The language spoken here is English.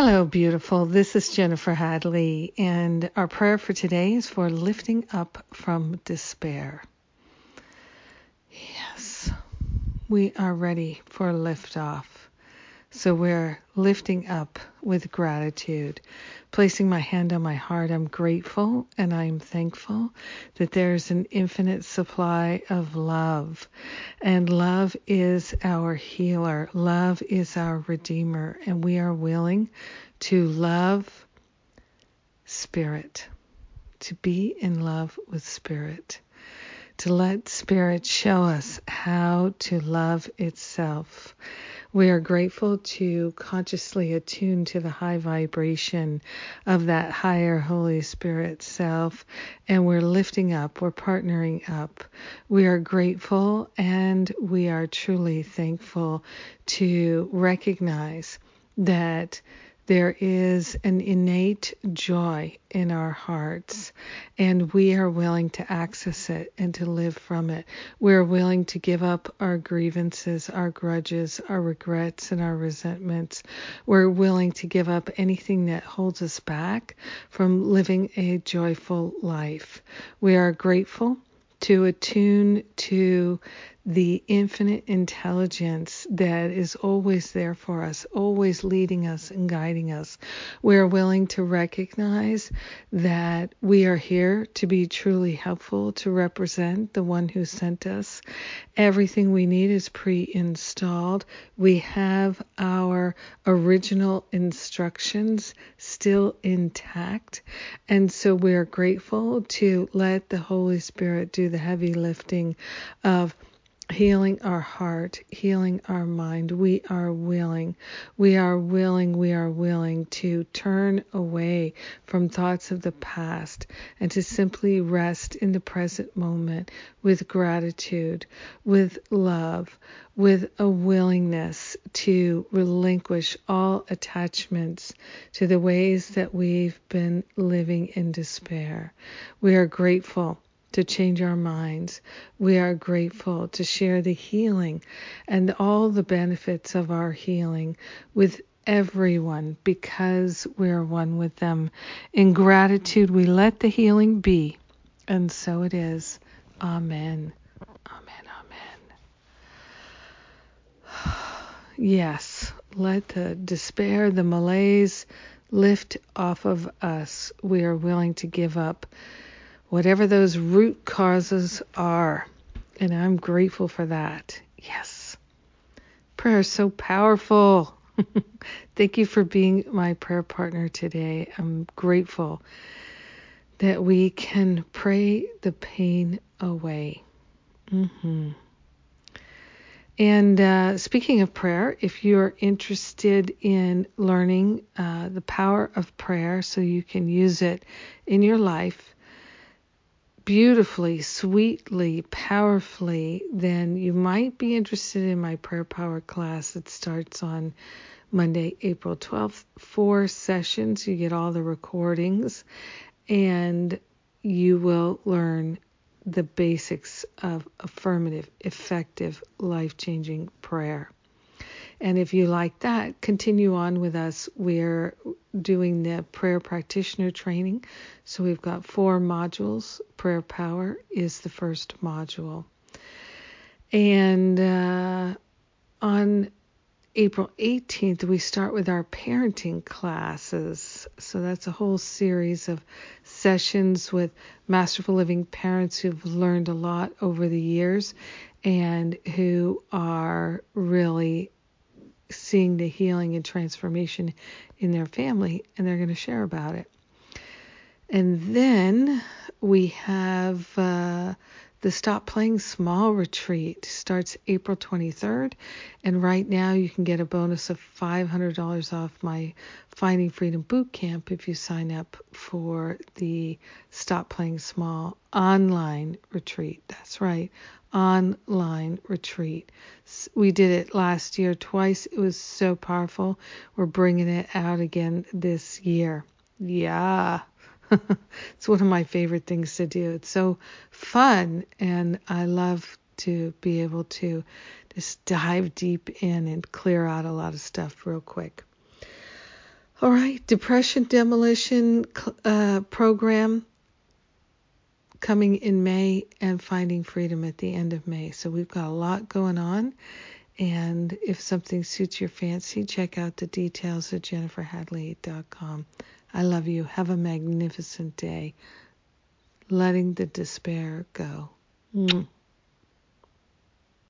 Hello, beautiful. This is Jennifer Hadley, and our prayer for today is for lifting up from despair. Yes, we are ready for liftoff. So we're lifting up with gratitude, placing my hand on my heart. I'm grateful and I'm thankful that there's an infinite supply of love. And love is our healer, love is our redeemer, and we are willing to love spirit, to be in love with spirit to let Spirit show us how to love itself. We are grateful to consciously attune to the high vibration of that higher Holy Spirit self, and we're lifting up, we're partnering up. We are grateful and we are truly thankful to recognize that there is an innate joy in our hearts, and we are willing to access it and to live from it. We're willing to give up our grievances, our grudges, our regrets, and our resentments. We're willing to give up anything that holds us back from living a joyful life. We are grateful to attune to the infinite intelligence that is always there for us, always leading us and guiding us. We are willing to recognize that we are here to be truly helpful, to represent the one who sent us. Everything we need is pre installed. We have our original instructions still intact. And so we are grateful to let the Holy Spirit do the heavy lifting of healing our heart, healing our mind. We are willing, we are willing, we are willing to turn away from thoughts of the past and to simply rest in the present moment with gratitude, with love, with a willingness to relinquish all attachments to the ways that we've been living in despair. We are grateful to change our minds. We are grateful to share the healing and all the benefits of our healing with everyone because we're one with them. In gratitude, we let the healing be, and so it is. Amen. Amen. Amen. yes, let the despair, the malaise lift off of us. We are willing to give up whatever those root causes are. And I'm grateful for that. Yes. Prayer is so powerful. Thank you for being my prayer partner today. I'm grateful that we can pray the pain away. Mm-hmm. And uh, speaking of prayer, if you're interested in learning uh, the power of prayer so you can use it in your life, beautifully, sweetly, powerfully, then you might be interested in my prayer power class It starts on Monday, April 12th. Four sessions. You get all the recordings and you will learn the basics of affirmative, effective, life changing prayer. And if you like that, continue on with us. We're doing the prayer practitioner training. So we've got four modules. Prayer Power is the first module. And uh, on April 18th, we start with our parenting classes. So that's a whole series of sessions with masterful living parents who've learned a lot over the years and who are really seeing the healing and transformation in their family, and they're going to share about it. And then we have uh, the Stop Playing Small retreat starts April 23rd, and right now you can get a bonus of $500 off my Finding Freedom Boot Camp if you sign up for the Stop Playing Small online retreat. That's right, online retreat. We did it last year twice. It was so powerful. We're bringing it out again this year. Yeah. It's one of my favorite things to do. It's so fun, and I love to be able to just dive deep in and clear out a lot of stuff real quick. All right, depression demolition uh, program coming in May and finding freedom at the end of May. So we've got a lot going on. And if something suits your fancy, check out the details at jenniferhadley.com. I love you. Have a magnificent day. Letting the despair go. Mwah.